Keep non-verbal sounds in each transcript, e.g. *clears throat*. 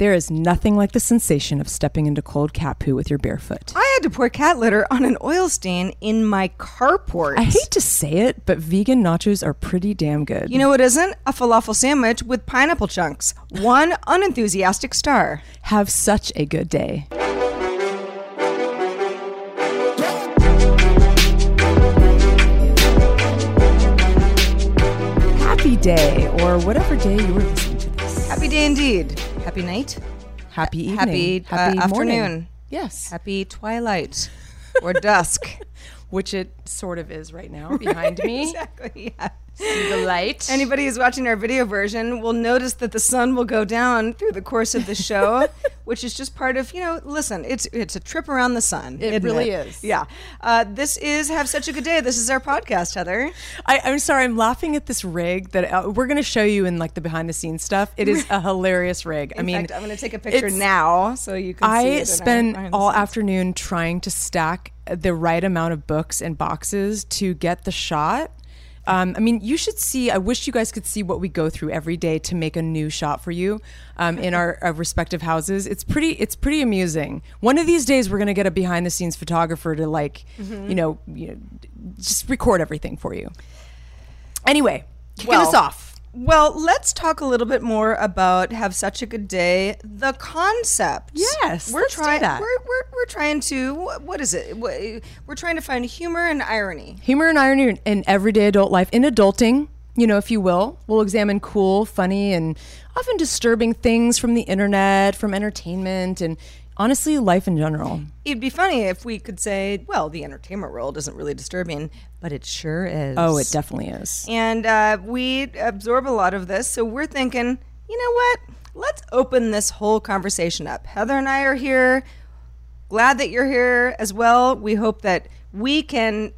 There is nothing like the sensation of stepping into cold cat poo with your bare foot. I had to pour cat litter on an oil stain in my carport. I hate to say it, but vegan nachos are pretty damn good. You know what isn't? A falafel sandwich with pineapple chunks. One unenthusiastic star. Have such a good day. Happy day, or whatever day you were listening to this. Happy day indeed. Happy night. Happy evening. Happy, uh, Happy morning. afternoon. Yes. Happy twilight *laughs* or dusk. Which it sort of is right now behind me. *laughs* exactly. Yeah. See the light. Anybody who's watching our video version will notice that the sun will go down through the course of the show, *laughs* which is just part of you know. Listen, it's it's a trip around the sun. It isn't really is. Yeah. Uh, this is have such a good day. This is our podcast, Heather. I, I'm sorry, I'm laughing at this rig that uh, we're going to show you in like the behind the scenes stuff. It is *laughs* a hilarious rig. I mean, fact, I'm going to take a picture now so you can. see I it in spent all scenes. afternoon trying to stack the right amount of books and boxes to get the shot. Um, I mean, you should see. I wish you guys could see what we go through every day to make a new shot for you um, in our, our respective houses. It's pretty. It's pretty amusing. One of these days, we're gonna get a behind the scenes photographer to like, Mm-hmm. you, know, you know, just record everything for you. Anyway, kicking Well, us off. Well, let's talk a little bit more about "Have Such a Good Day." The concept. Yes, we're trying. that. We're, we're we're trying to. What, what is it? We're trying to find humor and irony. Humor and irony in everyday adult life, in adulting, you know, if you will. We'll examine cool, funny, and often disturbing things from the internet, from entertainment, and honestly, life in general. It'd be funny if we could say, "Well, the entertainment world isn't really disturbing, but it sure is." Oh, it definitely is. And uh, we absorb a lot of this, so we're thinking, you know what? Let's open this whole conversation up. Heather and I are here. Glad that you're here as well. We hope that we can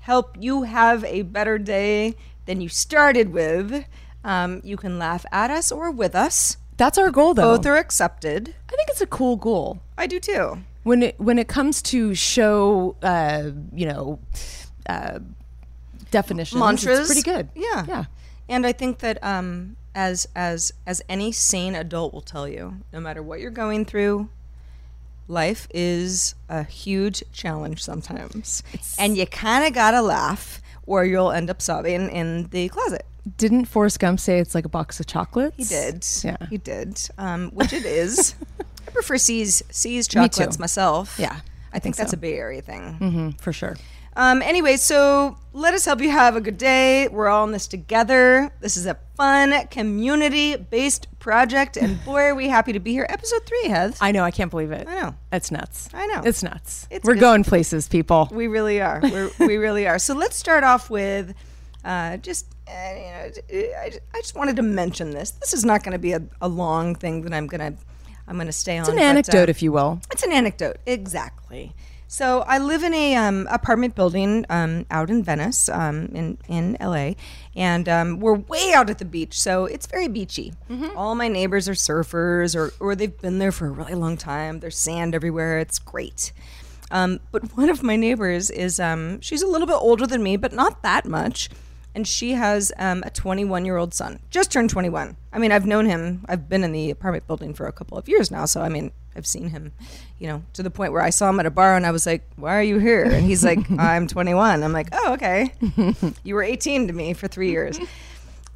help you have a better day than you started with. Um, you can laugh at us or with us. That's our goal, though. Both are accepted. I think it's a cool goal. I do too. When it when it comes to show, uh, you know, uh, definitions, Mantras, it's pretty good. Yeah, yeah. And I think that um, as as as any sane adult will tell you, no matter what you're going through, life is a huge challenge sometimes, and you kind of gotta laugh, or you'll end up sobbing in the closet. Didn't Forrest Gump say it's like a box of chocolates? He did. Yeah. he did. Um, which it is. *laughs* I prefer See's See's Me chocolates myself. Yeah, I I think think that's so. a Bay Area thing. hmm for sure. Um, anyway, so let us help you have a good day. We're all in this together. This is a fun community based project, and *laughs* boy, are we happy to be here. Episode three, Heath. I know. I can't believe it. I know. It's nuts. I know. It's nuts. It's We're good. going places, people. We really are. We're, we really are. So let's start off with uh, just. Uh, you know, I, I just wanted to mention this. This is not going to be a, a long thing that I'm gonna I'm gonna stay on. It's an but, uh, anecdote, if you will. It's an anecdote, exactly. So I live in a um, apartment building um, out in Venice, um, in in LA, and um, we're way out at the beach, so it's very beachy. All my neighbors are surfers, or or they've been there for a really long time. There's sand everywhere. It's great. Um, but *laughs* one of my neighbors is um, she's a little bit older than me, but not that much. and she has um, a 21 year old son, just turned 21. I mean, I've known him. I've been in the apartment building for a couple of years now, so I mean, I've seen him, you know, to the point where I saw him at a bar and I was like, "Why are you here?" And he's like, *laughs* "I'm 21." I'm like, "Oh, okay. *laughs* you were 18 to me for three years."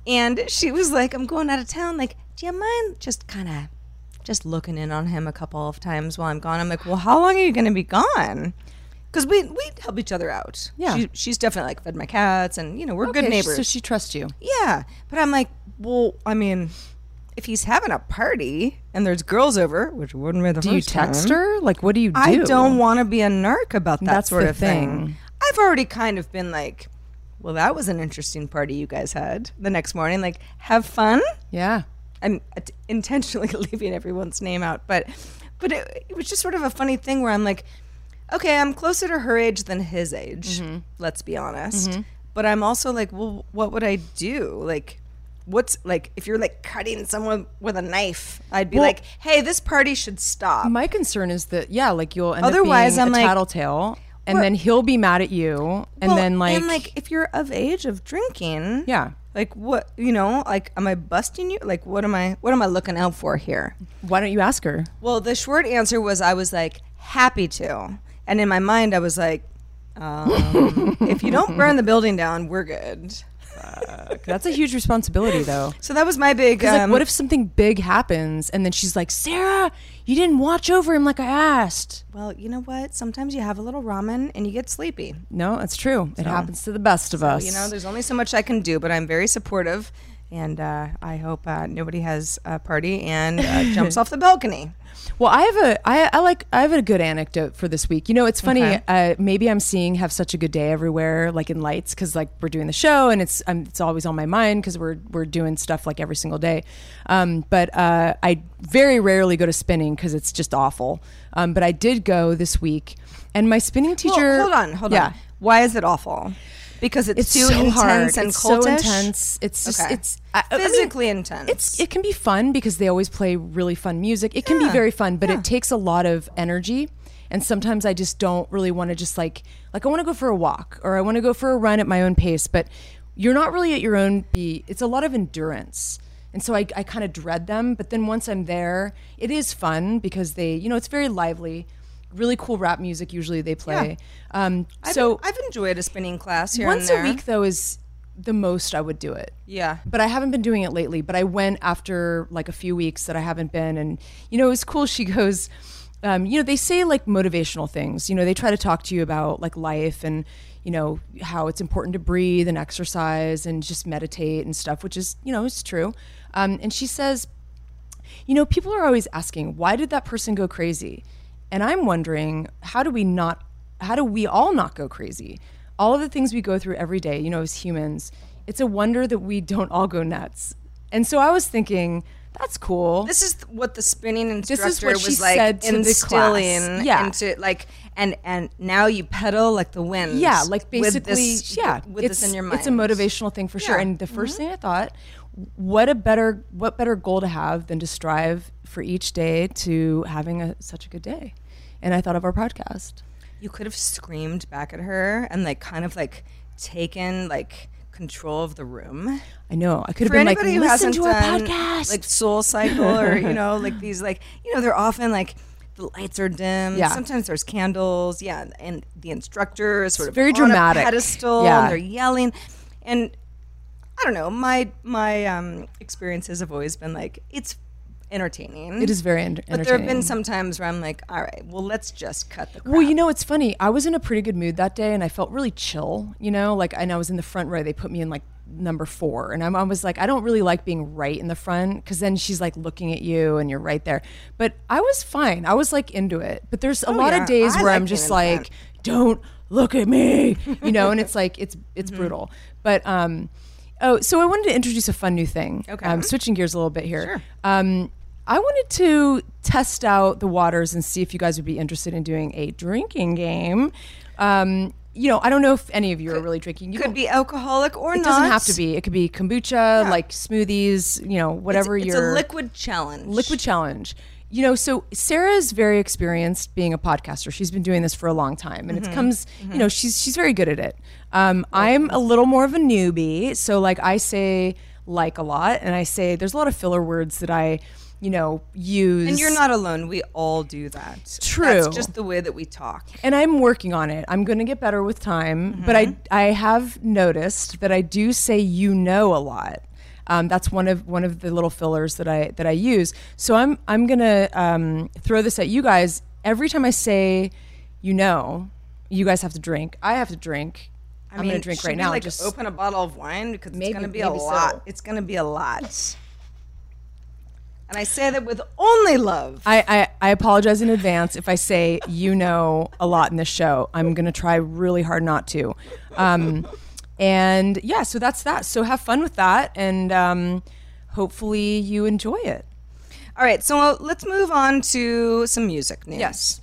And she was like, "I'm going out of town. Like, do you mind just kind of just looking in on him a couple of times while I'm gone?" I'm like, "Well, how long are you going to be gone?" Because we we help each other out. Yeah. she, she's definitely like fed my cats, and you know we're good neighbors. So she trusts you. Yeah, but I'm like, well, I mean, if he's having a party and there's girls over, which wouldn't be the Do first you text time, her? Like, what do you do? I don't want to be a narc about that That's sort of thing. thing. I've already kind of been like, well, that was an interesting party you guys had the next morning. Like, have fun. Yeah. I'm intentionally *laughs* leaving everyone's name out, but but it, it was just sort of a funny thing where I'm like, okay, I'm closer to her age than his age. Mm-hmm. Let's be honest. But I'm also like, well, what would I do? Like, what's like if you're like cutting someone with a knife? I'd be Well- like, hey, this party should stop. My concern is that yeah, like you'll end Otherwise, up I'm being like- a tattletale, and then he'll be mad at you, and Well, then like, and like if you're of age of drinking, yeah, Like what you know? Like, am I busting you? Like, what am I? What am I looking out for here? why don't you ask her? Well, the short answer was I was like happy to, and in my mind I was like, um, if you don't burn the building down, we're good. That's a huge responsibility, though. So that was my big. Because like, um, what if something big happens, and then she's like, Sarah, you didn't watch over him like I asked. Well, you know what? Sometimes you have a little ramen and you get sleepy. No, that's true. It happens to the best of us. You know, there's only so much I can do, but I'm very supportive, and uh, I hope uh, nobody has a party and uh, *laughs* jumps off the balcony. Well, I have a I, I like I have a good anecdote for this week. You know, it's funny. Okay. Uh, maybe I'm seeing have such a good day everywhere, like in lights, because like we're doing the show and it's um, it's always on my mind because we're we're doing stuff like every single day. Um, but uh, I very rarely go to spinning because it's just awful. Um, but I did go this week, and my spinning Well, teacher. hold on, hold yeah. on. Why is it awful? Because it's, It's too so intense hard. and it's so intense. It's just Okay. it's I- I mean, physically intense. It's it can be fun because they always play really fun music. It can be very fun, but yeah. it takes a lot of energy. And sometimes I just don't really want to just like like I want to go for a walk or I want to go for a run at my own pace, but you're not really at your own beat. It's a lot of endurance. And so I, I kind of dread them. But then once I'm there, it is fun because they, you know, it's very lively, really cool rap music. Usually they play. Um, I've, so I've enjoyed a spinning class here once a week though is the most I would do it Yeah. but I haven't been doing it lately. But I went after like a few weeks that I haven't been, and you know, it was cool. She goes, um, you know, they say like motivational things. You know, they try to talk to you about like life and you know how it's important to breathe and exercise and just meditate and stuff, which is you know it's true. Um, and she says, you know, people are always asking, why did that person go crazy? And I'm wondering, how do we not, how do we all not go crazy? All of the things we go through every day, you know, as humans, it's a wonder that we don't all go nuts. And so I was thinking, that's cool. This is what the spinning instructor is what was she like said to the instilling class. Yeah. into like and and now you pedal like the wind. yeah, like with basically, this, yeah, with it's, this in your mind. It's a motivational thing for sure. And the 1st mm-hmm. thing I thought, what a better, what better goal to have than to strive for each day to having a, such a good day. And I thought of our podcast. You could have screamed back at her and like kind of like taken like control of the room. I know. I could have For been like, anybody who listen hasn't to our podcast. like Soul Cycle or you know like *laughs* these like you know they're often like the lights are dim. Yeah. Sometimes there's candles. Yeah, and the instructor is sort of very on dramatic. a pedestal. Yeah. and they're yelling, and I don't know. My my um, experiences have always been like it's entertaining. It is very en- But there have been some times where I'm like, all right, well, let's just cut the. Crap. Well, you know, it's funny. I was in a pretty good mood that day, and I felt really chill. You know, like, and I was in the front row. They put me in like number four, and I'm, I was like, I don't really like being right in the front because then she's like looking at you, and you're right there. But I was fine. I was like into it. But there's a lot Oh, yeah. of days I where I'm just like, don't look at me, you know, and it's like it's it's Mm-hmm. brutal. But um, oh, so I wanted to introduce a fun new thing. Okay. um, switching gears a little bit here. Sure. Um, I wanted to test out the waters and see if you guys would be interested in doing a drinking game. Um, you know, I don't know if any of you are really drinking. You could be alcoholic or It not. It doesn't have to be. It could be kombucha, like smoothies. You know, It's, whatever it's your a liquid challenge. liquid challenge. you know, so Sarah's very experienced being a podcaster. She's been doing this for a long time, and it comes, you know, she's she's very good at it. Um, I'm a little more of a newbie, so like I say like a lot, and I say there's a lot of filler words that I, you know, use. And you're not alone. We all do that. True. That's just the way that we talk. and I'm working on it. I'm going to get better with time, but I I have noticed that I do say you know a lot. Um, that's one of one of the little fillers that I that I use. So I'm I'm gonna um, throw this at you guys. Every time I say you know, you guys have to drink. I have to drink. I am gonna drink right now. Like just open a bottle of wine because Maybe- it's going to be a maybe so. lot. It's going to be a lot. And I say that with only love. I, I, I apologize in advance if I say you know a lot in this show. I'm going to try really hard not to. Um, and yeah, so that's that. So have fun with that. And um, hopefully you enjoy it. All right, so uh, let's move on to some music news. Yes.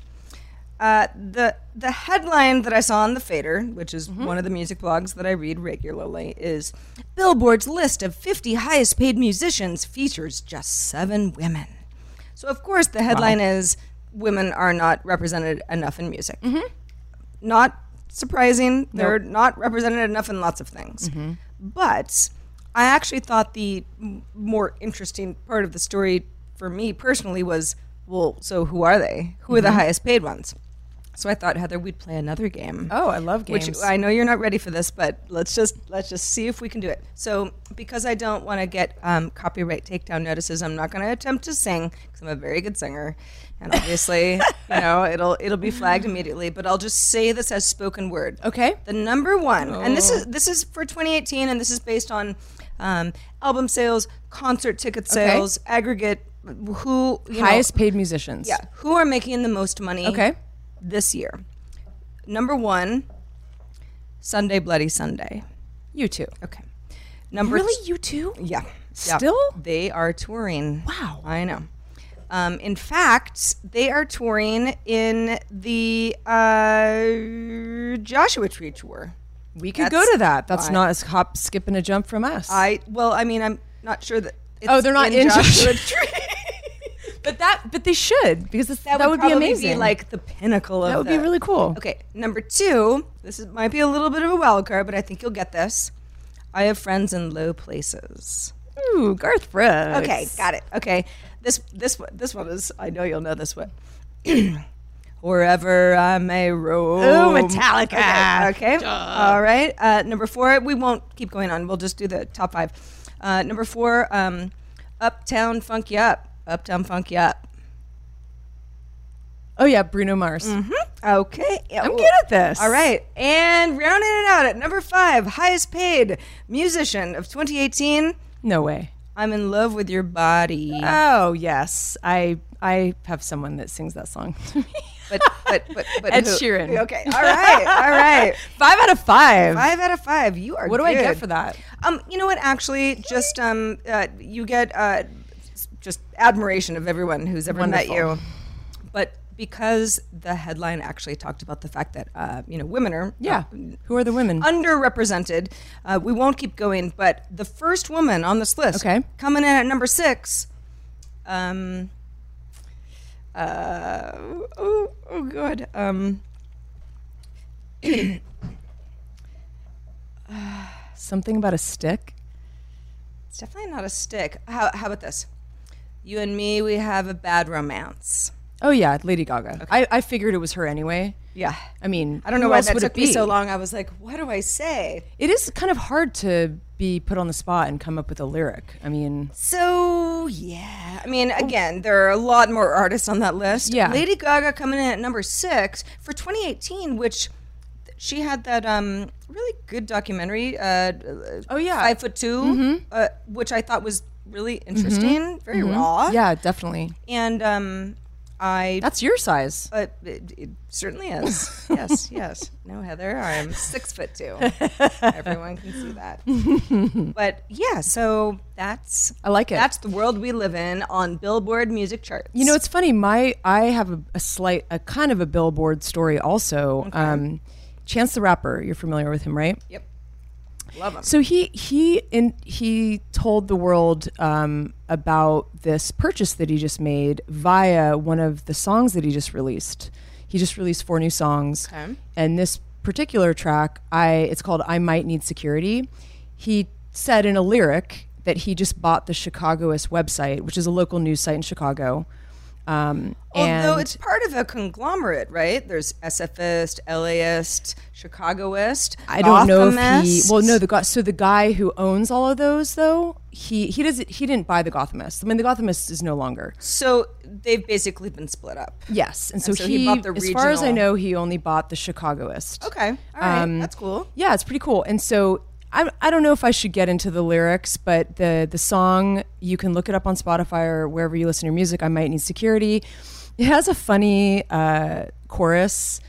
Uh, the the headline that I saw on the Fader, which is Mm-hmm. one of the music blogs that I read regularly, is Billboard's list of 50 highest paid musicians features just seven women. So of course the headline is women are not represented enough in music. Mm-hmm. Not surprising. They're not represented enough in lots of things. Mm-hmm. But I actually thought the m- more interesting part of the story for me personally was well, so who are they? Who are the highest paid ones? So I thought Heather, we'd play another game. Oh, I love games. Which I know you're not ready for this, but let's just let's just see if we can do it. So because I don't want to get um, copyright takedown notices, I'm not going to attempt to sing because I'm a very good singer, and obviously, *laughs* you know, it'll it'll be flagged immediately. But I'll just say this as spoken word. Okay. The number one, and this is this is for 2018, and this is based on um, album sales, concert ticket Okay. sales, aggregate. Who you know, Highest paid musicians. yeah, who are making the most money? Okay. This year. Number one, Sunday Bloody Sunday. U2. Okay. Number Really? U2? yeah. Still? They are touring. Wow. I know. Um, in fact, they are touring in the uh, Joshua Tree tour. We could That's go to that. That's fine. not a hop, skip, and a jump from us. I well, I mean, I'm not sure that. It's Oh, they're not in Joshua Joshua Tree. *laughs* but that, but they should because this, that, That, would, would, be amazing. like the pinnacle of that would be really cool. Okay, number two. This is, might be a little bit of a wild card, but I think you'll get this. I have friends in low places. Ooh, Garth Brooks. Okay, got it. Okay, this this one this one is. I know you'll know this one. *clears throat* Wherever I may roam. Ooh, Metallica. Okay. okay. All right. Uh, number four. We won't keep going on. We'll just do the top five. Uh, number four. Um, Uptown Funk You Up. Uptown Funk Up. Oh yeah, Bruno Mars. Okay. I'm good at this. All right. And rounding it out at number five, highest paid musician of 2018. No way. I'm in love with your body. Oh yes, I I have someone that sings that song. *laughs* But but but but Ed who? Sheeran. Okay. All right. All right. *laughs* five out of five. Five out of five. You are. What do I get for that? Um, you know what? Actually, just um, uh, you get uh, just admiration of everyone who's ever met you. But because the headline actually talked about the fact that uh, you know women are Yeah. uh, Who are the women? underrepresented. Uh, we won't keep going, but the first woman on this list, Okay. coming in at number six, um, uh, oh, oh, good, um, *coughs* Something about a stick. it's definitely not a stick. How, how about this? You and me, we have a bad romance. Oh yeah, Lady Gaga. I, I figured it was her anyway. Yeah. I mean, I don't know why that would took me so long. I was like, what do I say? It is kind of hard to be put on the spot and come up with a lyric. I mean, So yeah, I mean, again, there are a lot more artists on that list. Yeah. Lady Gaga coming in at number six for 2018, which she had that um really good documentary. Uh, Oh, yeah. Mm-hmm. five foot 2 uh, which I thought was really interesting, very raw. yeah, definitely. and um, I. That's your size. Uh, it, it certainly is. *laughs* yes, yes. No, Heather, I'm six foot two. *laughs* Everyone can see that. but yeah, so that's I like it. that's the world we live in on Billboard music charts. You know, it's funny. My I have a, a slight, a kind of a billboard story also. Um, Chance the Rapper, you're familiar with him, right? Yep. Love him. So he he in, he told the world um, about this purchase that he just made via one of the songs that he just released. He just released four new songs, Okay. and this particular track, I it's called "I Might Need Security." He said in a lyric that he just bought the Chicagoist website, which is a local news site in Chicago. Um, Although and it's part of a conglomerate, right? There's SFist, LAist, Chicagoist. I don't know if he. Well, no, the guy. So the guy who owns all of those, though, he he doesn't. He didn't buy the Gothamist. I mean, the Gothamist is no longer. So they've basically been split up. Yes, and so, so he he, bought the as far as I know, he only bought the Chicagoist. Okay. All right. Um, That's cool. Yeah, it's pretty cool. And so I I don't know if I should get into the lyrics, but the the song you can look it up on Spotify or wherever you listen to your music. I might need security. It has a funny uh, chorus.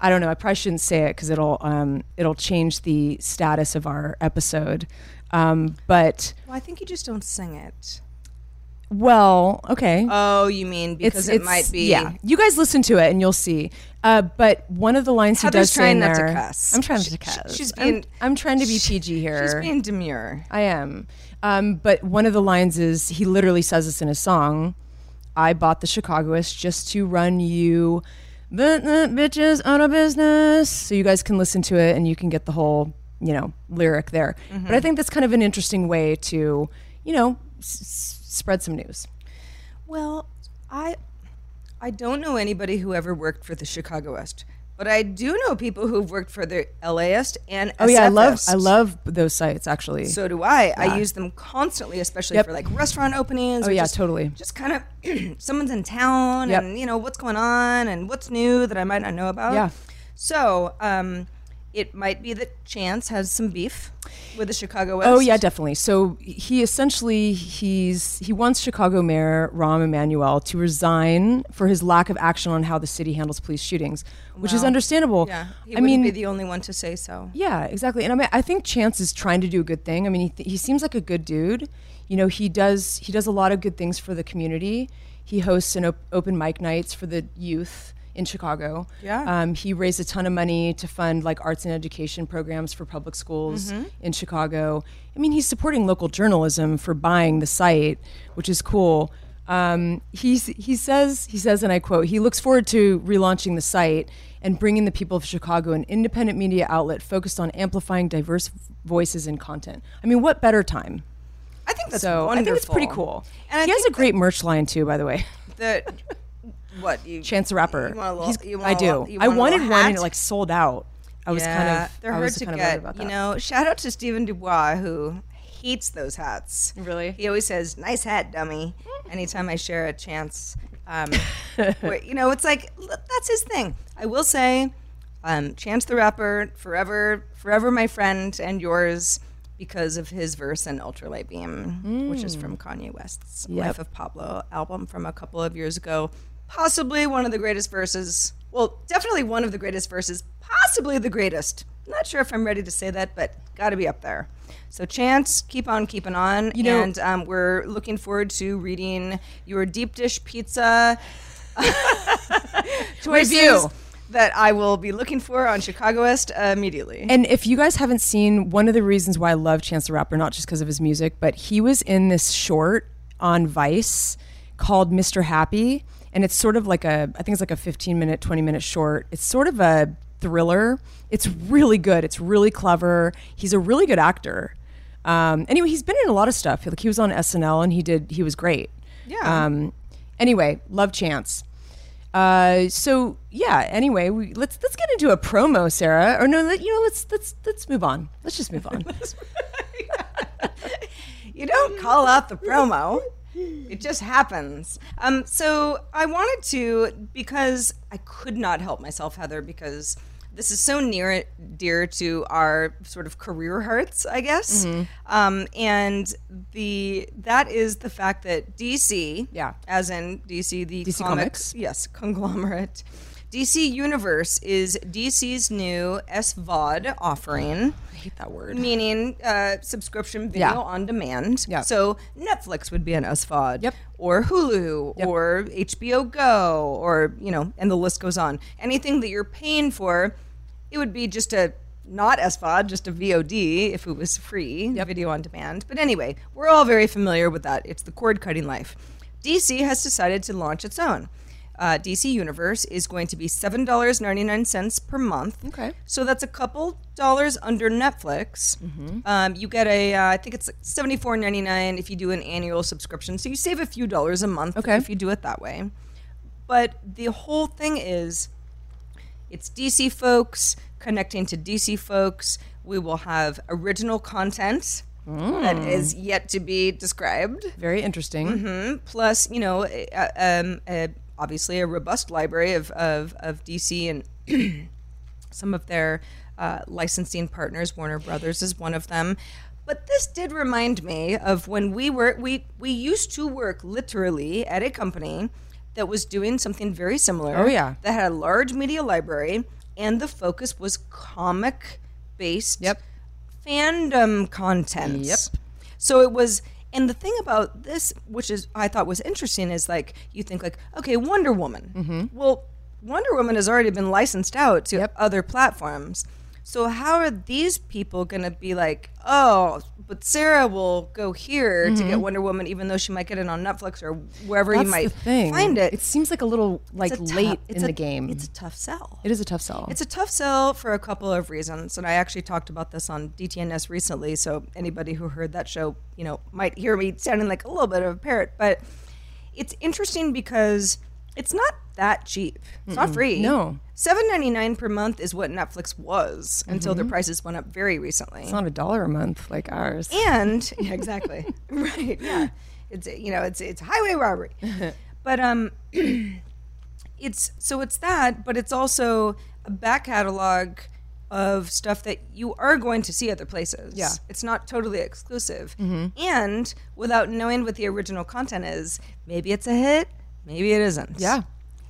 I don't know. I probably shouldn't say it because it'll um, it'll change the status of our episode. Um, but Well, I think you just don't sing it. well, okay. Oh, you mean because it might be? yeah. You guys listen to it and you'll see. Uh, but one of the lines he Heather's does say in trying not to there, cuss. I'm trying She- not to cuss. she's I'm- being- I'm, trying to be PG here. She's being demure. I am. Um, but one of the lines is he literally says this in his song. I bought the Chicagoist just to run you, the, the bitches out of business. So you guys can listen to it and you can get the whole, you know, lyric there. But I think that's kind of an interesting way to, you know, s- s- spread some news. Well, I I don't know anybody who ever worked for the Chicago Chicagoist, but I do know people who've worked for the LA LAist and Oh yeah, I love. I love those sites actually. So do I. Yeah. I use them constantly, especially Yep. for like restaurant openings. Oh, or yeah, just, totally. Just kind of *clears throat* someone's in town, Yep. and you know what's going on and what's new that I might not know about. Yeah. So, um, it might be that Chance has some beef with the Chicago oh, West. Oh yeah, definitely. So he essentially he's he wants Chicago Mayor Rahm Emanuel to resign for his lack of action on how the city handles police shootings, which is understandable. Yeah, he I wouldn't mean, be the only one to say so. yeah, exactly. And I mean, I think Chance is trying to do a good thing. I mean, he, th- he seems like a good dude. You know, he does he does a lot of good things for the community. He hosts an op- open mic nights for the youth in Chicago. Yeah. Um, he raised a ton of money to fund like arts and education programs for public schools Mm-hmm. in Chicago. I mean, he's supporting local journalism for buying the site, which is cool. Um, he's, he says, he says, and I quote, he looks forward to relaunching the site and bringing the people of Chicago an independent media outlet focused on amplifying diverse voices and content. I mean, what better time? I think that's so wonderful. I think it's pretty cool. And I he has a great merch line too, by the way. that *laughs* what you Chance the Rapper. You want a little, He's- you want I do. little- I wanted one and it like sold out. I was kind of they're I hard was to get. about that. You know, shout out to Stephen Dubois who hates those hats. Really? He always says, "Nice hat, dummy." Anytime I share a chance, um, *laughs* where, you know, it's like that's his thing. I will say, um, Chance the Rapper, forever, forever my friend and yours. Because of his verse in Ultralight Beam, which is from Kanye West's Yep. Life of Pablo album from a couple of years ago. Possibly one of the greatest verses. Well, definitely one of the greatest verses. Possibly the greatest. Not sure if I'm ready to say that, but got to be up there. So, Chance, keep on keeping on. You know- and um, we're looking forward to reading your deep dish pizza *laughs* Review. that I will be looking for on Chicagoist uh, immediately. And if you guys haven't seen, one of the reasons why I love Chance the Rapper, not just because of his music, but he was in this short on Vice called Mr. Happy. And it's sort of like a, I think it's like a 15 minute, 20 minute short. It's sort of a thriller. It's really good. It's really clever. He's a really good actor. Um, anyway, he's been in a lot of stuff. Like he was on SNL and he did, he was great. Yeah. Um, anyway, love Chance. Uh, so yeah. Anyway, we, let's let's get into a promo, Sarah. Or no, let, you know, let's let's let's move on. Let's just move on. *laughs* *laughs* You don't call out the promo. *laughs* It just happens. Um, so I wanted to because I could not help myself, Heather, because this is so near dear to our sort of career hearts, I guess. Um, and the that is the fact that DC, Yeah. as in DC, the DC comics, Comics. yes, conglomerate. DC Universe is DC's new SVOD offering I hate that word. meaning uh, subscription video Yeah. on demand. Yeah. So Netflix would be an SVOD. Yep. Or Hulu Yep. or HBO Go or you know, and the list goes on. Anything that you're paying for, it would be just a not SVOD, just a VOD if it was free, video on demand. But anyway, we're all very familiar with that. It's the cord cutting life. DC has decided to launch its own. Uh, DC Universe is going to be seven dollars ninety nine cents per month. Okay. so that's a couple dollars under Netflix. Um, you get a, uh, I think it's seventy four ninety nine if you do an annual subscription. So you save a few dollars a month Okay. if you do it that way. But the whole thing is, it's DC folks connecting to DC folks. We will have original content that is yet to be described. Very interesting. Mm-hmm. Plus, you know, uh, um, uh, obviously a robust library of, of, of DC and *clears throat* some of their uh, licensing partners. Warner Brothers is one of them. But this did remind me of when we were we we used to work literally at a company that was doing something very similar. Oh, yeah. that had a large media library, and the focus was comic based Yep. fandom content. Yep. So it was, and the thing about this, which is I thought was interesting, is like you think like, okay, Wonder Woman. Mm-hmm. Well, Wonder Woman has already been licensed out to Yep. other platforms. So how are these people going to be like, oh, but Sarah will go here to get Wonder Woman, even though she might get it on Netflix or wherever Mm-hmm. That's you might find it. It seems like a little like a late it's in a- the game. It's a tough sell. it is a tough sell. It's a tough sell for a couple of reasons, and I actually talked about this on DTNS recently. So anybody who heard that show, you know, might hear me sounding like a little bit of a parrot. But it's interesting because it's not that cheap. It's not free. No. seven ninety nine per month is what Netflix was until their prices went up very recently. it's not a dollar a month like ours. And yeah, *laughs* exactly, right? Yeah, it's you know, it's it's highway robbery, *laughs* but um, *clears throat* it's so it's that, but it's also a back catalog of stuff that you are going to see other places. Yeah. it's not totally exclusive, and without knowing what the original content is, maybe it's a hit, maybe it isn't. Yeah.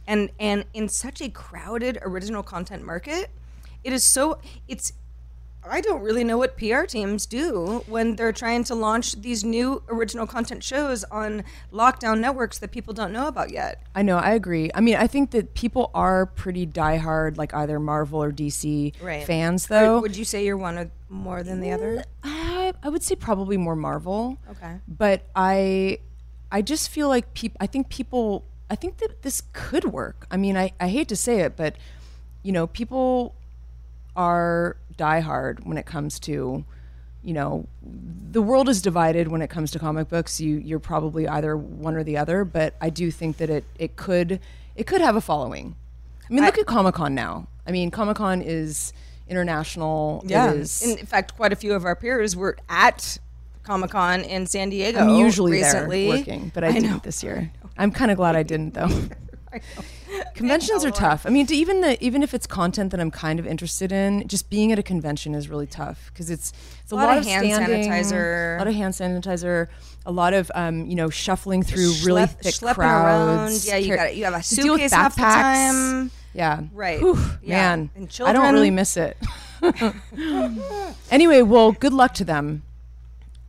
And and in such a crowded original content market, it is so it's I don't really know what PR teams do when they're trying to launch these new original content shows on lockdown networks that people don't know about yet. I know, I agree. I mean, I think that people are pretty diehard, like either Marvel or DC fans, though. Would you say you're one of more than the other? Mm, I, I would say probably more Marvel. Okay. But I I just feel like people I think people I think that this could work. I mean, I, I hate to say it, but you know, people are diehard when it comes to you know the world is divided when it comes to comic books you you're probably either one or the other but i do think that it it could it could have a following i mean look at comic-con now i mean comic-con is international it is In fact, quite a few of our peers were at Comic Con in San Diego. I'm usually recently. there working, but I, know. didn't this year. I'm kind of glad I didn't though. *laughs* *laughs* Conventions are tough. I mean, to even the even if it's content that I'm kind of interested in, just being at a convention is really tough because it's it's a, lot of hand standing, sanitizer. a lot of hand sanitizer, a lot of um, you know shuffling through really thick crowds. around. Yeah, you got you have a to deal with suitcase half the time. Yeah, Right. Whew, Yeah. man, I don't really miss it. *laughs* anyway, well, good luck to them.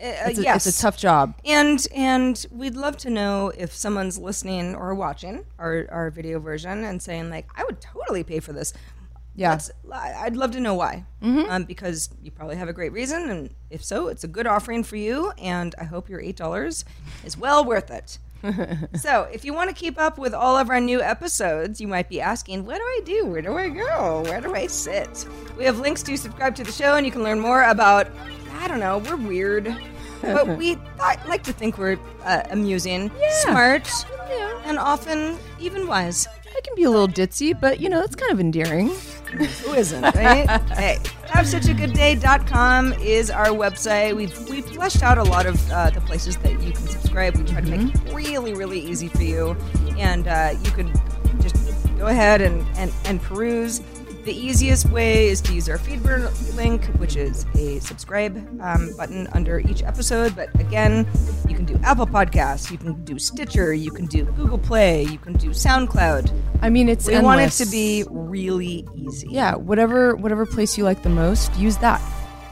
Uh, It's a, yes. it's a tough job. And and we'd love to know if someone's listening or watching our, our video version and saying like, I would totally pay for this. Yeah. Let's- I'd love to know why. Um, because you probably have a great reason, and if so, it's a good offering for you. And I hope your eight dollars is well worth it. *laughs* so, if you want to keep up with all of our new episodes, you might be asking, What do I do? Where do I go? Where do I sit? We have links to subscribe to the show, and you can learn more about, I don't know, we're weird. *laughs* but we like to think we're uh, amusing, smart, and often even wise. I can be a little ditzy, but you know, it's kind of endearing. Who isn't, right? *laughs* hey, havesuchagoodday.com is our website. We've we've fleshed out a lot of uh, the places that you can subscribe. We try to make it really, really easy for you, and uh, you can just go ahead and, and, and peruse. The easiest way is to use our Feedburn link, which is a subscribe um, button under each episode. But again, you can do Apple Podcasts, you can do Stitcher, you can do Google Play, you can do SoundCloud. I mean, it's We want it to be really easy. yeah, whatever whatever place you like the most, use that.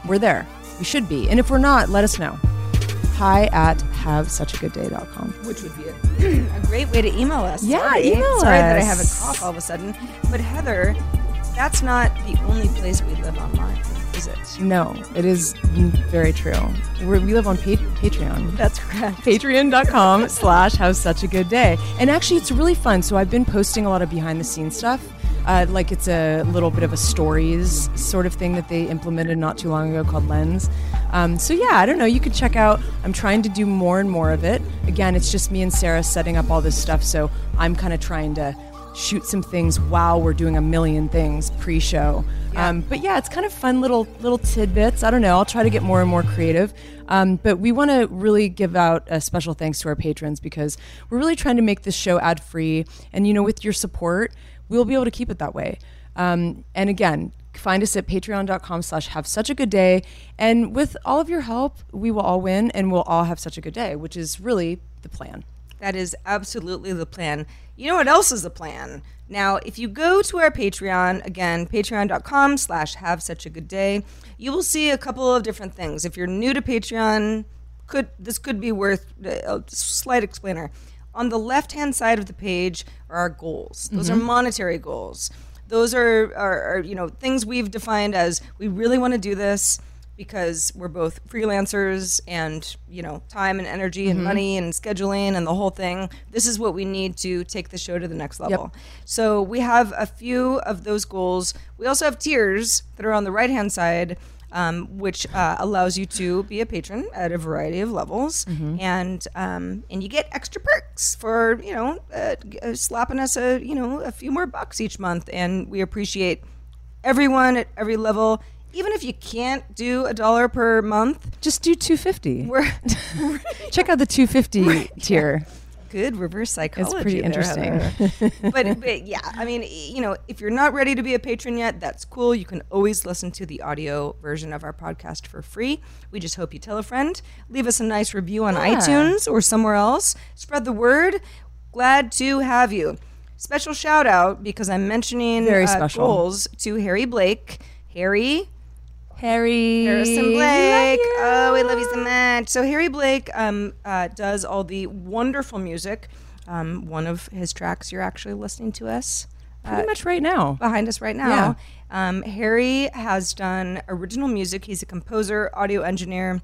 We're there. We should be. And if we're not, let us know. Hi at havesuchagoodday.com. which would be a, *clears throat* a great way to email us. Yeah, Sorry. email Sorry that I have a cough all of a sudden. But Heather, that's not the only place we live online. is it? No, it is very true. We're, we live on pa- Patreon. That's correct. Patreon.com *laughs* slash have such a good day. And actually, it's really fun. So I've been posting a lot of behind the scenes stuff. Uh, like it's a little bit of a stories sort of thing that they implemented not too long ago called Lens. Um, so yeah, I don't know. You could check out. I'm trying to do more and more of it. Again, it's just me and Sarah setting up all this stuff. So I'm kind of trying to shoot some things while we're doing a million things pre-show. Um, but yeah, it's kind of fun little little tidbits. I don't know. I'll try to get more and more creative. Um, but we want to really give out a special thanks to our patrons because we're really trying to make this show ad free. And you know, with your support, we'll be able to keep it that way. Um, and again, find us at patreon.com slash have such a good day. And with all of your help, we will all win and we'll all have such a good day, which is really the plan. That is absolutely the plan. You know what else is a plan? Now, if you go to our Patreon, again, patreon.com slash have such a good day, you will see a couple of different things. If you're new to Patreon, could this could be worth uh, a slight explainer. On the left-hand side of the page are our goals. Those are mm-hmm. monetary goals. Those are, are, are, you know, things we've defined as we really want to do this because we're both freelancers and you know time and energy and money and scheduling and the whole thing. This is what we need to take the show to the next level. So we have a few of those goals. We also have tiers that are on the right hand side um, which uh, allows you to be a patron at a variety of levels, and um, and you get extra perks for you know uh, uh, slapping us a you know a few more bucks each month, and we appreciate everyone at every level. Even if you can't do a dollar per month, Just do 250. we're *laughs* Check out the 250 tier. good reverse psychology. It's pretty interesting. *laughs* But, but yeah, I mean, you know, if you're not ready to be a patron yet, that's cool. You can always listen to the audio version of our podcast for free. We just hope you tell a friend, leave us a nice review on Yeah. iTunes or somewhere else. Spread the word. Glad to have you. Special shout out because I'm mentioning Very uh, goals to Harry Blake. Harry, Harry. Harrison Blake. Oh, we love you so much. So Harry Blake um, uh, does all the wonderful music. Um, one of his tracks you're actually listening to us Pretty much right now. behind us right now. Um, Harry has done original music. He's a composer, audio engineer,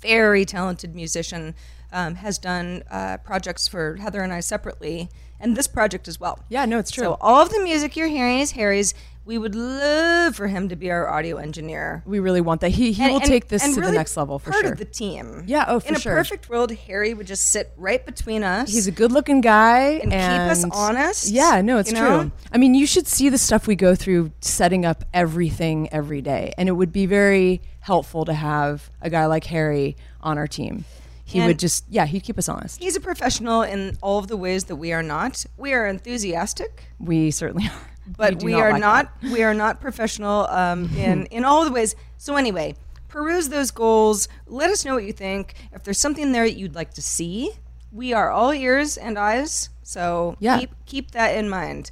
very talented musician. Um, has done uh, projects for Heather and I separately, and this project as well. Yeah, no, it's true. So all of the music you're hearing is Harry's. We would love for him to be our audio engineer. we really want that. He he And- will and- take this to really the next level for part sure. of the team. Yeah, oh, for In a perfect world, Harry would just sit right between us. He's a good-looking guy And keep us honest, Yeah, no, it's true. know? I mean, you should see the stuff we go through setting up everything every day, and it would be very helpful to have a guy like Harry on our team. He And- would just, yeah, he'd keep us honest. He's a professional in all of the ways that we are not. We are enthusiastic, We certainly are. *laughs* but do we not are like not. We are not professional um, *laughs* in in all the ways. So anyway, peruse those goals. Let us know what you think. If there's something there that you'd like to see, we are all ears and eyes. So Yeah. keep keep that in mind.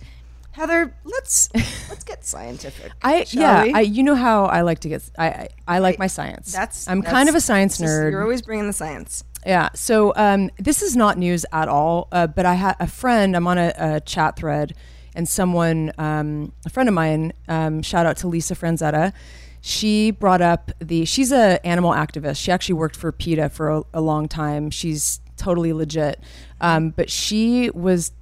Heather, let's let's get scientific. *laughs* I yeah, we? I you know how I like to get I I, I like my science. That's I'm that's- kind of a science nerd. You're always bringing the science. Yeah. So um, this is not news at all. Uh, but I had a friend. I'm on a, a chat thread, and someone, um, a friend of mine, um, shout out to Lisa Franzetta. She brought up the. She's a animal activist. She actually worked for PETA for a, a long time. She's totally legit. Um, but she was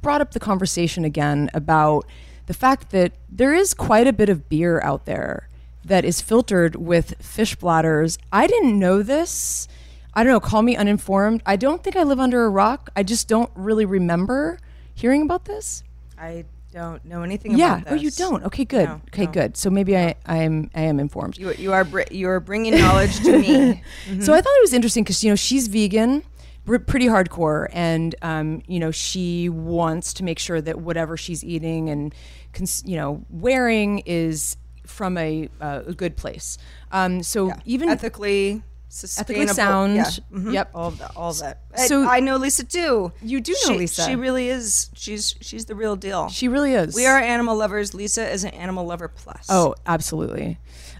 brought up the conversation again about the fact that there is quite a bit of beer out there that is filtered with fish bladders. I didn't know this. I don't know, call me uninformed. I don't think I live under a rock. I just don't really remember hearing about this. I don't know anything yeah. about this. Oh, you don't. Okay, good. No, okay, no. good. So maybe I, I am I am informed. You, you are br- you are bringing knowledge to me. *laughs* So I thought it was interesting because you know she's vegan, pretty hardcore, and um, you know she wants to make sure that whatever she's eating and cons- you know wearing is from a, uh, a good place. Um, so even ethically sustainable. sound. Yeah. Mhm. Yep. All of that. All of that. So- I, I know Lisa too. You do know She- Lisa. She really is. She's she's the real deal. she really is. we are animal lovers. Lisa is an animal lover plus. Oh, absolutely.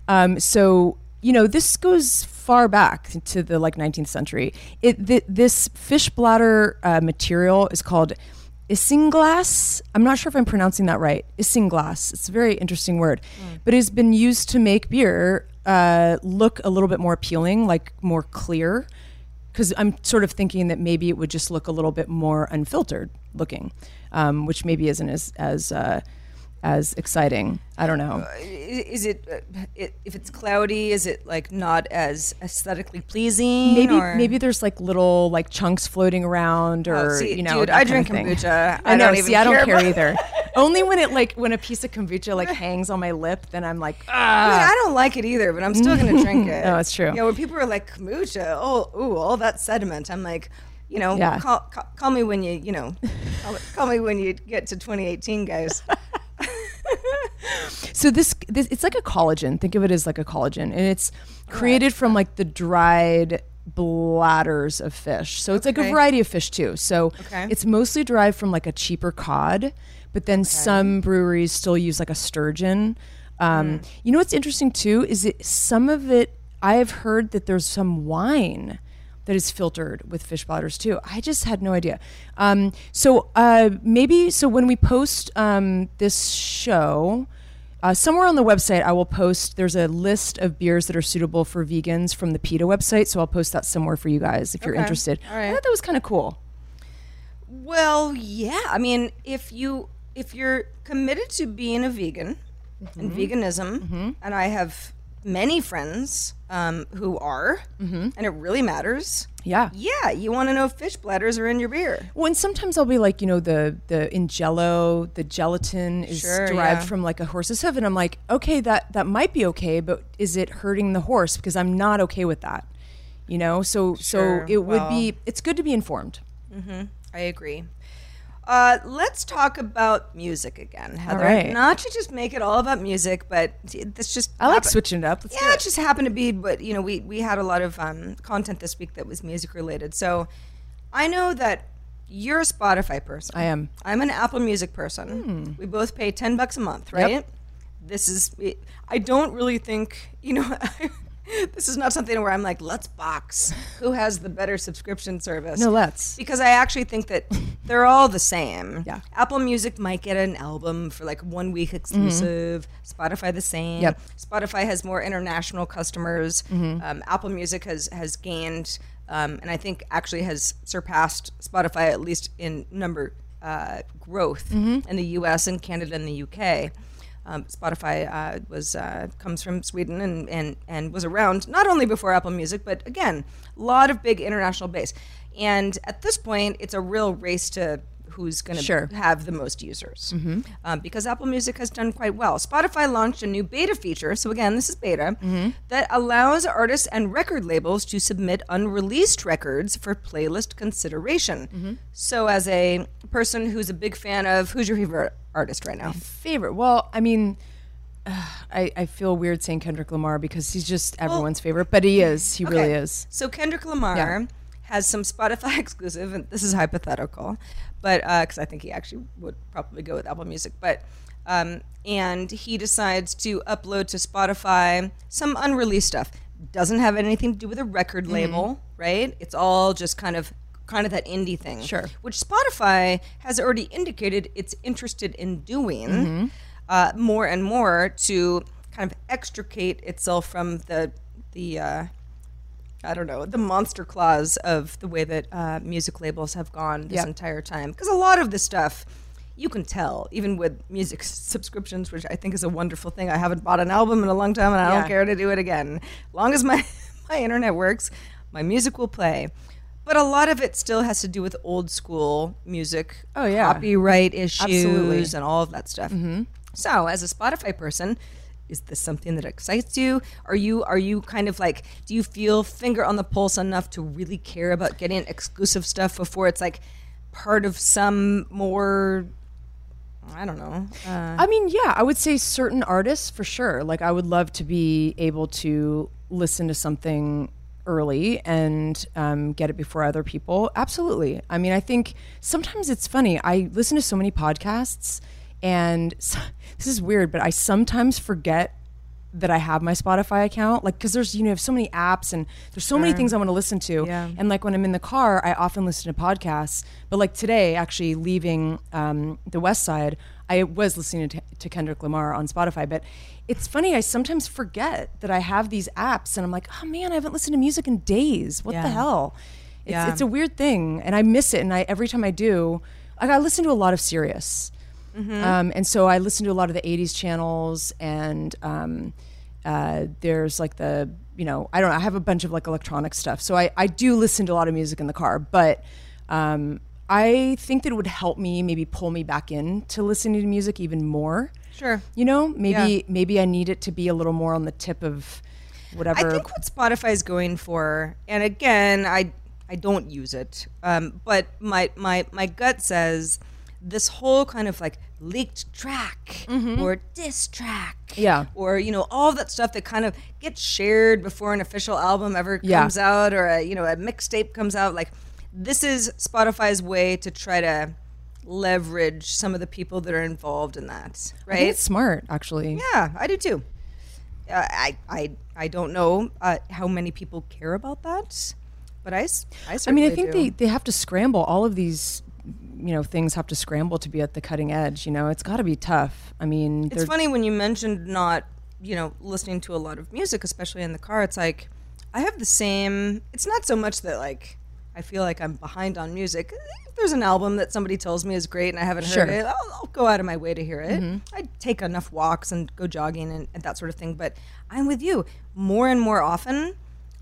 Um, so you know, this goes far back to the like 19th century. It th- this fish bladder uh, material is called isinglass. I'm not sure if I'm pronouncing that right. Isinglass. It's a very interesting word, but it's been used to make beer uh, look a little bit more appealing, like more clear. Because I'm sort of thinking that maybe it would just look a little bit more unfiltered looking, um, which maybe isn't as as uh, as exciting. I don't know. I- Is it, uh, it if it's cloudy? Is it like not as aesthetically pleasing? Maybe or- maybe there's like little like chunks floating around, or Oh, see, you know. dude, I drink kombucha. I I know. don't see, even I don't care care either. *laughs* Only when it like when a piece of kombucha like hangs on my lip, then I'm like, I, ah. mean, I don't like it either, but I'm still gonna *laughs* drink it. No, it's true. You know, when people are like kombucha, oh, ooh, all that sediment. I'm like, you know, Yeah. call, call, call me when you, you know, call, call me when you get to 2018, guys. *laughs* So this, this it's like a collagen. Think of it as like a collagen, and it's created from like the dried bladders of fish. So it's like a variety of fish too. So Okay. it's mostly derived from like a cheaper cod, but then some breweries still use like a sturgeon. Um, You know what's interesting too is that some of it I have heard that there's some wine that is filtered with fish bladders too. I just had no idea. Um, so uh, maybe so when we post um, this show. Uh, somewhere on the website, I will post. There's a list of beers that are suitable for vegans from the PETA website, so I'll post that somewhere for you guys if you're Okay. interested. All right. I thought that was kind of cool. Well, yeah. I mean, if you if you're committed to being a vegan and veganism, and I have many friends um, who are, and it really matters. Yeah. Yeah, you want to know if fish bladders are in your beer. Well, and sometimes I'll be like, you know, the the in Jello, the gelatin is Sure, derived yeah. from like a horse's hoof, and I'm like, okay, that that might be okay, but is it hurting the horse? Because I'm not okay with that. You know, so Sure, so it would well- be. It's good to be informed. I agree. Uh, let's talk about music again, Heather. right. Not to just make it all about music, but this just I like happen- switching it up. Let's Yeah, it. it just happened to be, but you know, we we had a lot of um, content this week that was music related. So I know that you're a Spotify person. I am. Hmm. I'm an Apple Music person. We both pay ten bucks a month, right? This is. I don't really think you know. *laughs* *laughs* this is not something where I'm like, let's box. Who has the better subscription service? No, let's. because I actually think that they're all the same. *laughs* Yeah. Apple Music might get an album for like one week exclusive. Spotify the same. Mm-hmm. Yep. Spotify has more international customers. Mm-hmm. Um, Apple Music has has gained, um, and I think actually has surpassed Spotify at least in number uh, growth Mm-hmm. in the U.S. and Canada and the UK. Um, Spotify uh, was uh, comes from Sweden and, and and was around not only before Apple Music, but again, a lot of big international base. And at this point, it's a real race to who's going to Sure. Mm-hmm. have the most users um, because Apple Music has done quite well. Spotify launched a new beta feature, so again, this is beta, Mm-hmm. that allows artists and record labels to submit unreleased records for playlist consideration. Mm-hmm. So, as a person who's a big fan of, who's your favorite artist right now? favorite. Well, I mean, *sighs* I, I feel weird saying Kendrick Lamar because he's just everyone's favorite, but he is. He really is. So Kendrick Lamar Yeah. Has some Spotify *laughs* exclusive, and this is hypothetical, but because I think he actually would probably go with Apple Music, but um, and he decides to upload to Spotify some unreleased stuff. Doesn't have anything to do with a record Mm-hmm. label, right? It's all just kind of kind of that indie thing, Sure. Which Spotify has already indicated it's interested in doing Mm-hmm. uh, more and more to kind of extricate itself from the the uh, I don't know the monster clause of the way that uh, music labels have gone this Yep. entire time. Because a lot of this stuff you can tell, even with music subscriptions, which I think is a wonderful thing. I haven't bought an album in a long time, and I Yeah. don't care to do it again. Long as my *laughs* my internet works, my music will play. But a lot of it still has to do with old school music, Oh, yeah. copyright issues, Absolutely. and all of that stuff. So, as a Spotify person, is this something that excites you? Are you are you kind of like do you feel finger on the pulse enough to really care about getting exclusive stuff before it's like part of some more I don't know. Uh, I mean, yeah, I would say certain artists for sure. Like, I would love to be able to listen to something early and um, get it before other people. Absolutely. I mean, I think sometimes it's funny. I listen to so many podcasts, and s *laughs* this is weird, but I sometimes forget that I have my Spotify account. Like, because there's you know, have so many apps and there's so many things I want to listen to. Yeah. And like when I'm in the car, I often listen to podcasts. But like today, actually leaving um, the West Side, I was listening to, to Kendrick Lamar on Spotify. But it's funny, I sometimes forget that I have these apps, and I'm like, oh man, I haven't listened to music in days. What the hell? It's, Yeah. it's a weird thing, and I miss it. And I every time I do, like I listen to a lot of Sirius, um, and so I listen to a lot of the '80s channels, and um, uh, there's like the you know I don't know, I have a bunch of like electronic stuff, so I I do listen to a lot of music in the car, but. Um, I think that it would help me maybe pull me back in to listening to music even more. Sure. You know, maybe Yeah. maybe I need it to be a little more on the tip of whatever. I think what Spotify is going for, and again, I I don't use it, um, but my my my gut says this whole kind of like leaked track or diss track, Mm-hmm. Yeah. or you know all that stuff that kind of gets shared before an official album ever Yeah. comes out or a you know a mixtape comes out. Like this is Spotify's way to try to leverage some of the people that are involved in that, I right? it's smart, actually. Yeah, I do too. Uh, I I I don't know uh, how many people care about that, but I I mean, I think do. they, they have to scramble. All of these, you know, things have to scramble to be at the cutting edge. You know, it's got to be tough. I mean, It's funny when you mentioned not you know listening to a lot of music, especially in the car. It's like I have the same. It's not so much that like I feel like I'm behind on music. If there's an album that somebody tells me is great and I haven't Sure. Mm-hmm. heard it, I'll, I'll go out of my way to hear it. I take enough walks and go jogging and, and that sort of thing. But I'm with you more and more often.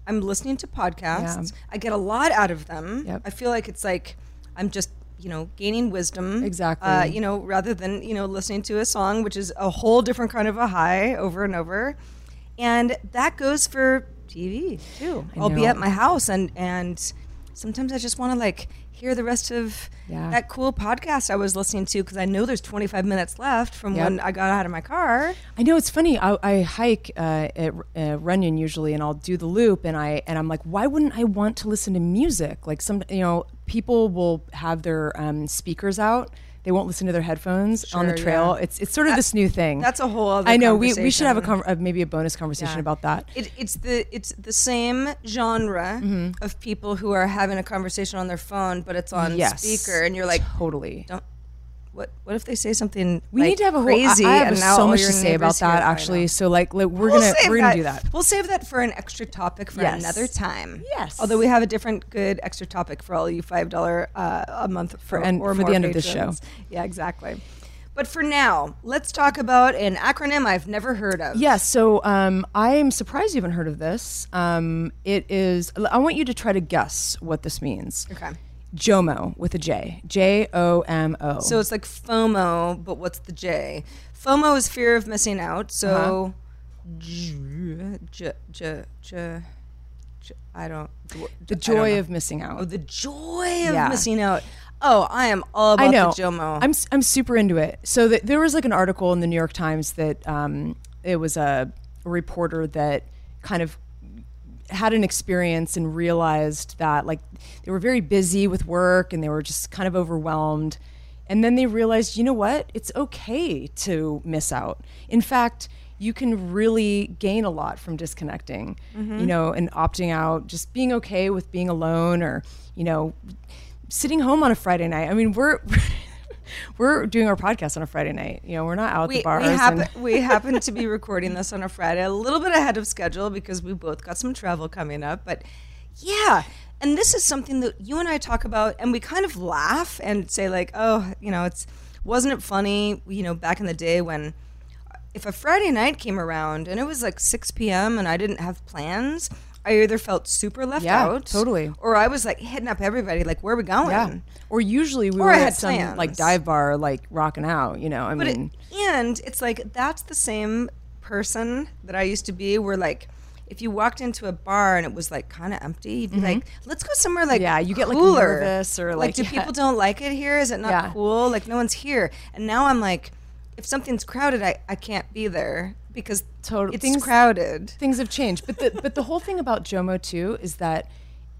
I'm listening to podcasts. I get a lot out of them. Yep. I feel like it's like I'm just you know gaining wisdom. Exactly. Uh, you know, rather than you know listening to a song, which is a whole different kind of a high over and over, and that goes for TV too. I I'll be at my house and and sometimes I just want to like hear the rest of Yeah. that cool podcast I was listening to because I know there's 25 minutes left from Yep. when I got out of my car. I know it's funny. I, I hike uh, at uh, Runyon usually, and I'll do the loop, and I and I'm like, why wouldn't I want to listen to music? Like some, you know, people will have their um, speakers out. They won't listen to their headphones on the trail. yeah. It's it's sort of this new thing. That's a whole other I know. We, we should have a con- uh, maybe a bonus conversation Yeah. about that. It, it's the it's the same genre Mm-hmm. of people who are having a conversation on their phone, but it's on yes, speaker, and you're like, totally. don't. What what if they say something? We like, need to have a whole. crazy. I, I have and now so much to say about that actually. So like, like we're We'll gonna we're gonna do that. We'll save that for an extra topic for Yes. another time. Yes. Although we have a different good extra topic for all you five dollar uh, a month for and or for the more end of this show. Yeah, exactly. But for now, let's talk about an acronym I've never heard of. Yes. So um, I'm surprised you haven't heard of this. Um, it is. I want you to try to guess what this means. Okay. JOMO with a J. J O M O. So it's like FOMO, but what's the J? FOMO is fear of missing out. So, j- j- j- j- j- I don't. the I don't joy of missing out. Oh, the joy of Yeah. missing out. Oh, I am all about I know. the JOMO. I'm I'm super into it. So th- there was like an article in the New York Times that um, it was a reporter that kind of had an experience and realized that like they were very busy with work and they were just kind of overwhelmed. And then they realized you know what? It's okay to miss out. In fact you can really gain a lot from disconnecting mm-hmm. you know and opting out just being okay with being alone or you know sitting home on a friday night. I mean we're *laughs* we're doing our podcast on a friday night you know we're not out at we, the bars we, and- we *laughs* happen to be recording this on a Friday, a little bit ahead of schedule because we both got some travel coming up. But yeah, and this is something that you and I talk about, and we kind of laugh and say like, oh, you know, it's wasn't it funny, you know, back in the day when if a Friday night came around and it was like 6 p.m. and I didn't have plans. I either felt super left Yeah, out, totally. or I was like hitting up everybody, like, "Where are we going?" yeah or usually we Or were at some like dive bar like rocking out you know i But mean it, and it's like that's the same person that I used to be. Where like if you walked into a bar and it was like kind of empty, you'd be like, "Let's go somewhere like Mm-hmm. Yeah, you get, like, nervous or, like, do *laughs* yeah. people don't like it here? Is it not Yeah. cool? Like no one's here. And now I'm like, if something's crowded, I, I can't be there because Total- it's things- crowded. things have changed but the but the whole thing about jomo too is that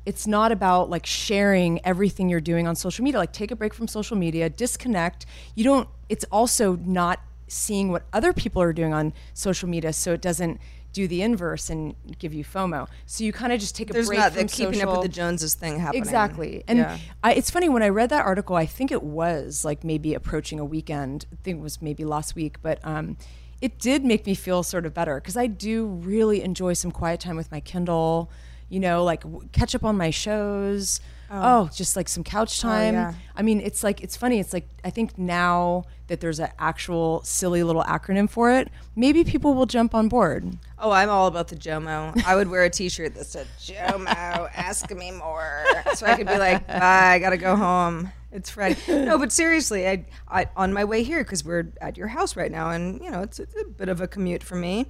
it's not about like sharing everything you're doing on social media like take a break from social media disconnect you don't it's also not seeing what other people are doing on social media, so it doesn't do the inverse and give you FOMO. So you kind of just take a There's break not from the keeping up with the Joneses thing happening. Exactly. And Yeah. I, it's funny when I read that article, I think it was like maybe approaching a weekend. I think it was maybe last week, but um, it did make me feel sort of better because I do really enjoy some quiet time with my Kindle, you know, like w- catch up on my shows. Oh, oh just like some couch oh, time. yeah. I mean, it's like it's funny. It's like I think now that there's an actual silly little acronym for it, maybe people will jump on board. Oh, I'm all about the Jomo. I would wear a T-shirt that said "Jomo, ask me more," so I could be like, "Bye, I gotta go home. It's Friday." No, but seriously, I, I on my way here because we're at your house right now, and you know it's, it's a bit of a commute for me.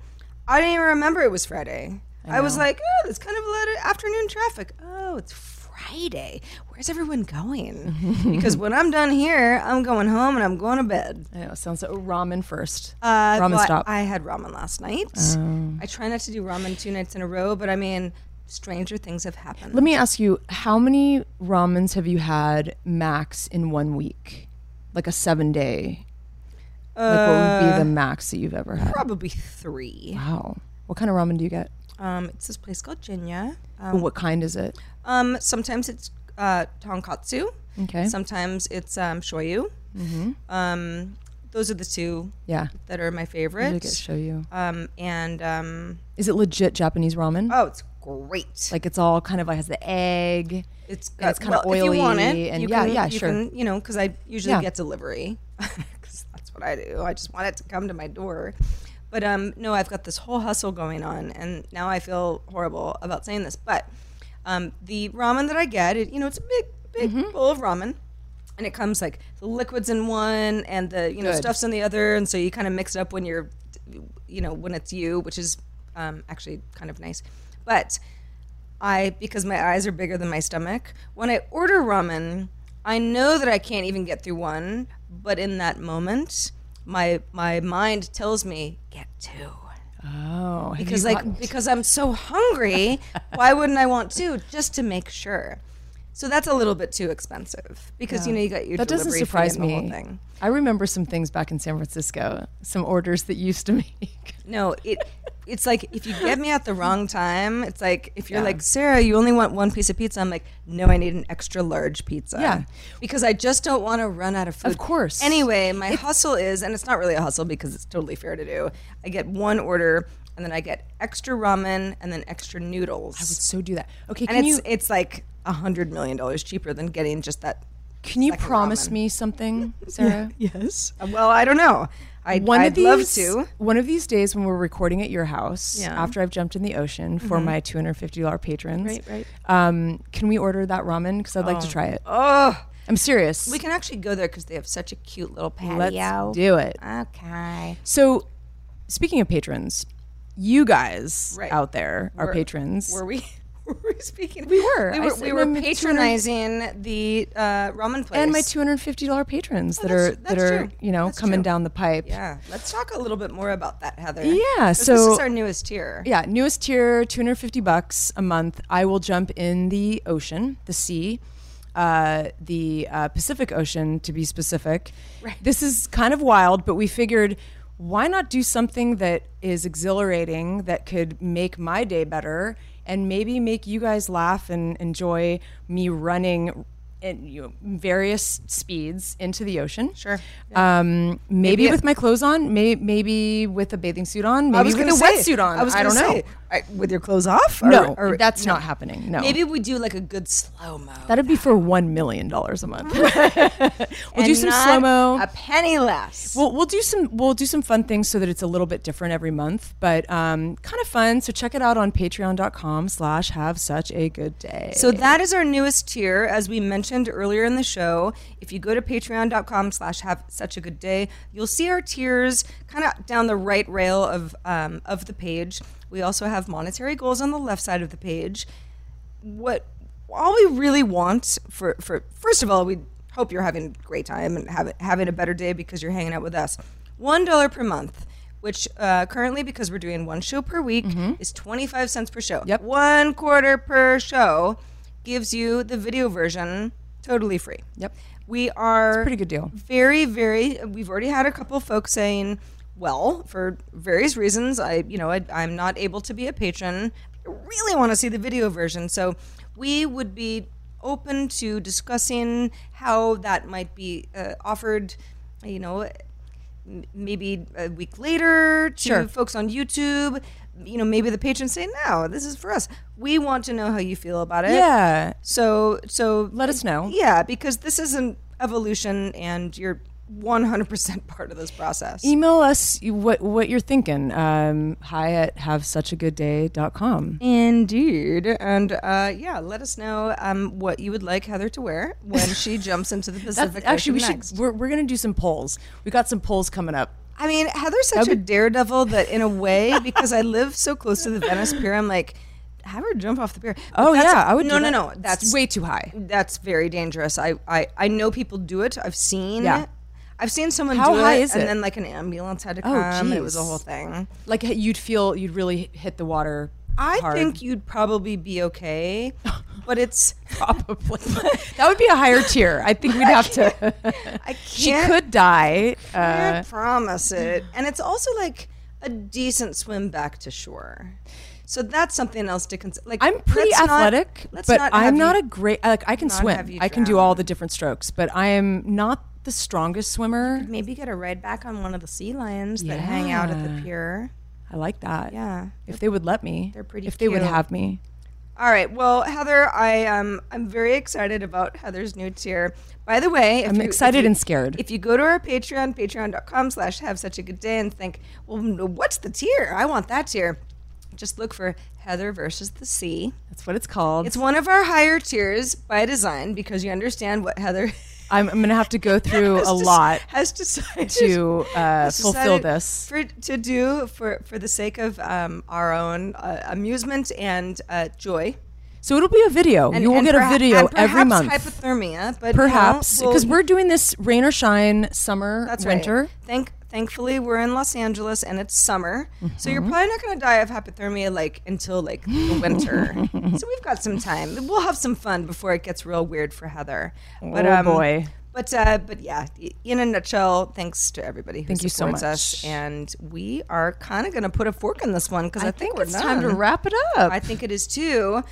I didn't even remember it was Friday. I, was like, "Oh, it's kind of a lot of afternoon traffic." Oh, it's Friday. Where's everyone going? *laughs* because when I'm done here, I'm going home and I'm going to bed. I know. Sounds like ramen first. Uh, ramen well, stop. I had ramen last night. I try not to do ramen two nights in a row, but I mean, stranger things have happened. Let me ask you, how many ramens have you had max in one week? Like a seven day? like what would be the max that you've ever had? Probably three. Wow. What kind of ramen do you get? Um, it's this place called Jinya. Well, what kind is it? Um, sometimes it's uh, tonkatsu. Okay. Sometimes it's um, shoyu. Mm-hmm. Um, those are the two Yeah. that are my I get favorites. show you. Um, and um, Is it legit Japanese ramen? oh, it's great. Like it's all kind of like has the egg. It's got, it's kinda oily. If you want it, and- you yeah, can, yeah, you sure. Can, you know, because I usually Yeah. get delivery, *laughs* because that's what I do. I just want it to come to my door. But um, no, I've got this whole hustle going on, and now I feel horrible about saying this. But um, the ramen that I get, it, you know, it's a big, big Mm-hmm. bowl of ramen, and it comes like the liquids in one and the you know Good. stuffs in the other, and so you kind of mix it up when you're, you know, when it's you, which is um, actually kind of nice. But I because my eyes are bigger than my stomach. When I order ramen, I know that I can't even get through one, but in that moment, my my mind tells me get two. Oh. Because like gotten- because I'm so hungry, *laughs* why wouldn't I want two just to make sure? So that's a little bit too expensive because you know you got your that doesn't surprise and the whole me. thing. I remember some things back in San Francisco, some orders that used to make. No, it it's like if you get me at the wrong time, it's like if you're Yeah. like Sarah, you only want one piece of pizza. I'm like, no, I need an extra large pizza. Yeah. because I just don't want to run out of food. Of course. Anyway, my hustle is, and it's not really a hustle because it's totally fair to do. I get one order, and then I get extra ramen, and then extra noodles. I would so do that. Okay, and can it's you it's like a hundred million dollars cheaper than getting just that. can you promise ramen. me something, *laughs* Sarah? Yes. Well, I don't know. I, one I'd of these, love to. One of these days when we're recording at your house, Yeah. Mm-hmm. after I've jumped in the ocean for my two hundred fifty dollar patrons, Right, right. Um, can we order that ramen? Because I'd like to try it. Oh, I'm serious. we can actually go there because they have such a cute little patio. Let's do it. Okay. So, speaking of patrons, you guys Right. out there are patrons. Were we? *laughs* Were we speaking? We were. We were, we were patronizing the uh, ramen place. and my two hundred fifty dollar patrons that Oh, that's- are that are true. you know That's coming true. down the pipe. Yeah. Let's talk a little bit more about that, Heather. Yeah, so this is our newest tier. Yeah, newest tier, 250 bucks a month. I will jump in the ocean, the sea, uh, the uh, Pacific Ocean to be specific. Right. This is kind of wild, but we figured why not do something that is exhilarating that could make my day better and maybe make you guys laugh and enjoy me running at you know, various speeds into the ocean. Sure. Um, maybe, Maybe- with my clothes on, may, maybe with a bathing suit on, maybe with a say- wetsuit on. I was I don't know. say, I- with your clothes off. Or- No, or- that's no. not happening. No, Maybe we do like a good slow mo. that'd be for one million dollars a month. *laughs* we'll do some slow mo. A penny less. We'll, we'll do some we'll do some fun things so that it's a little bit different every month, but um, kind of fun. So check it out on patreon.com slash have such a good day. So that is our newest tier, as we mentioned earlier in the show. If you go to patreon.com slash have such a good day, you'll see our tiers kind of down the right rail of um, of the page. We also have monetary goals on the left side of the page. What all we really want for for first of all, we hope you're having a great time and have, having a better day because you're hanging out with us. One dollar per month. Which uh, currently, because we're doing one show per week, is 25 cents per show. Yep. One quarter per show gives you the video version totally free. Yep. We are Pretty good deal. very, very. We've already had a couple folks saying, "Well, for various reasons, I, you know, I, I'm not able to be a patron. I really want to see the video version." So we would be open to discussing how that might be uh, offered. You know, m- maybe a week later to Sure. folks on YouTube. You know, maybe the patrons say, "No, this is for us. We want to know how you feel about it." Yeah. So, so Let us know. yeah, because this is an evolution, and you're 100% *laughs* part of this process. Email us what what you're thinking. Um, hi at havesuchagoodday.com. Indeed, and uh, yeah, let us know um, what you would like Heather to wear when she *laughs* jumps into the That's, Pacific actually, we next. should. We're, we're gonna do some polls. We got some polls coming up. I mean, Heather's such a daredevil that, in a way, *laughs* because I live so close to the Venice Pier, I'm like, have her jump off the pier. But Oh yeah, I would. No, no, no. It's That's way too high. That's very dangerous. I, I, I know people do it. I've seen. Yeah. I've seen someone How do high it, is and it? then like an ambulance had to Oh, come. and it was a whole thing. Like you'd feel you'd really hit the water. I hard. think you'd probably be okay, *laughs* but it's probably that would be a higher tier. I think we'd have to. I *laughs* she can't, could die. Uh, can't promise it, and it's also like a decent swim back to shore. So that's something else to consider. Like I'm pretty let's not- athletic, let's but not I'm not a great. Like I can swim. I can do all the different strokes, but I am not the strongest swimmer. maybe get a ride back on one of the sea lions that hang out at the pier. I like that. Yeah. If they would let me. They're pretty If they would have me. All right. Well, Heather, I um I'm very excited about Heather's new tier. By the way, if I'm you- excited you- and scared. If you go to our Patreon, patreon.com slash have such a good day and think, well, what's the tier? I want that tier. Just look for Heather versus the Sea. That's what it's called. It's one of our higher tiers by design because you understand what Heather *laughs* I'm, I'm gonna have to go through *laughs* a lot has decided to uh, *laughs* has fulfill decided this. for to do for for the sake of um, our own uh, amusement and uh, joy. So it'll be a video. And, you will get a perha- you and every month. Hypothermia, but you know, Perhaps we'll- because we're doing this rain or shine, summer, that's winter. Right. Thank, thankfully, we're in Los Angeles and it's summer, so Mm-hmm. you're probably not going to die of hypothermia like until like the *laughs* winter. so we've got some time. We'll have some fun before it gets real weird for Heather. But, Oh, um, boy. But uh, but yeah, in a nutshell, thanks to everybody who Thank you so supports us, much. and we are kind of going to put a fork in this one because I, I think we're it's time to wrap it up. I think it is too.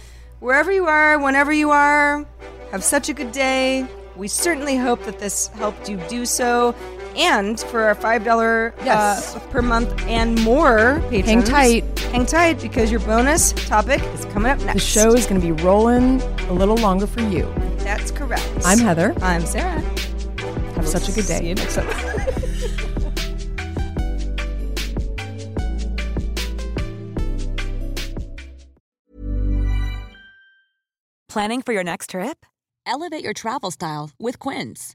Wherever you are, whenever you are, have such a good day. We certainly hope that this helped you do so. And for our five dollar Yes. uh, per month and more patrons, hang tight. hang tight because your bonus topic is coming up next. the show is going to be rolling a little longer for you. That's correct. I'm Heather. I'm Sarah. Have such a good day. See you next time. *laughs* Planning for your next trip? Elevate your travel style with Quince.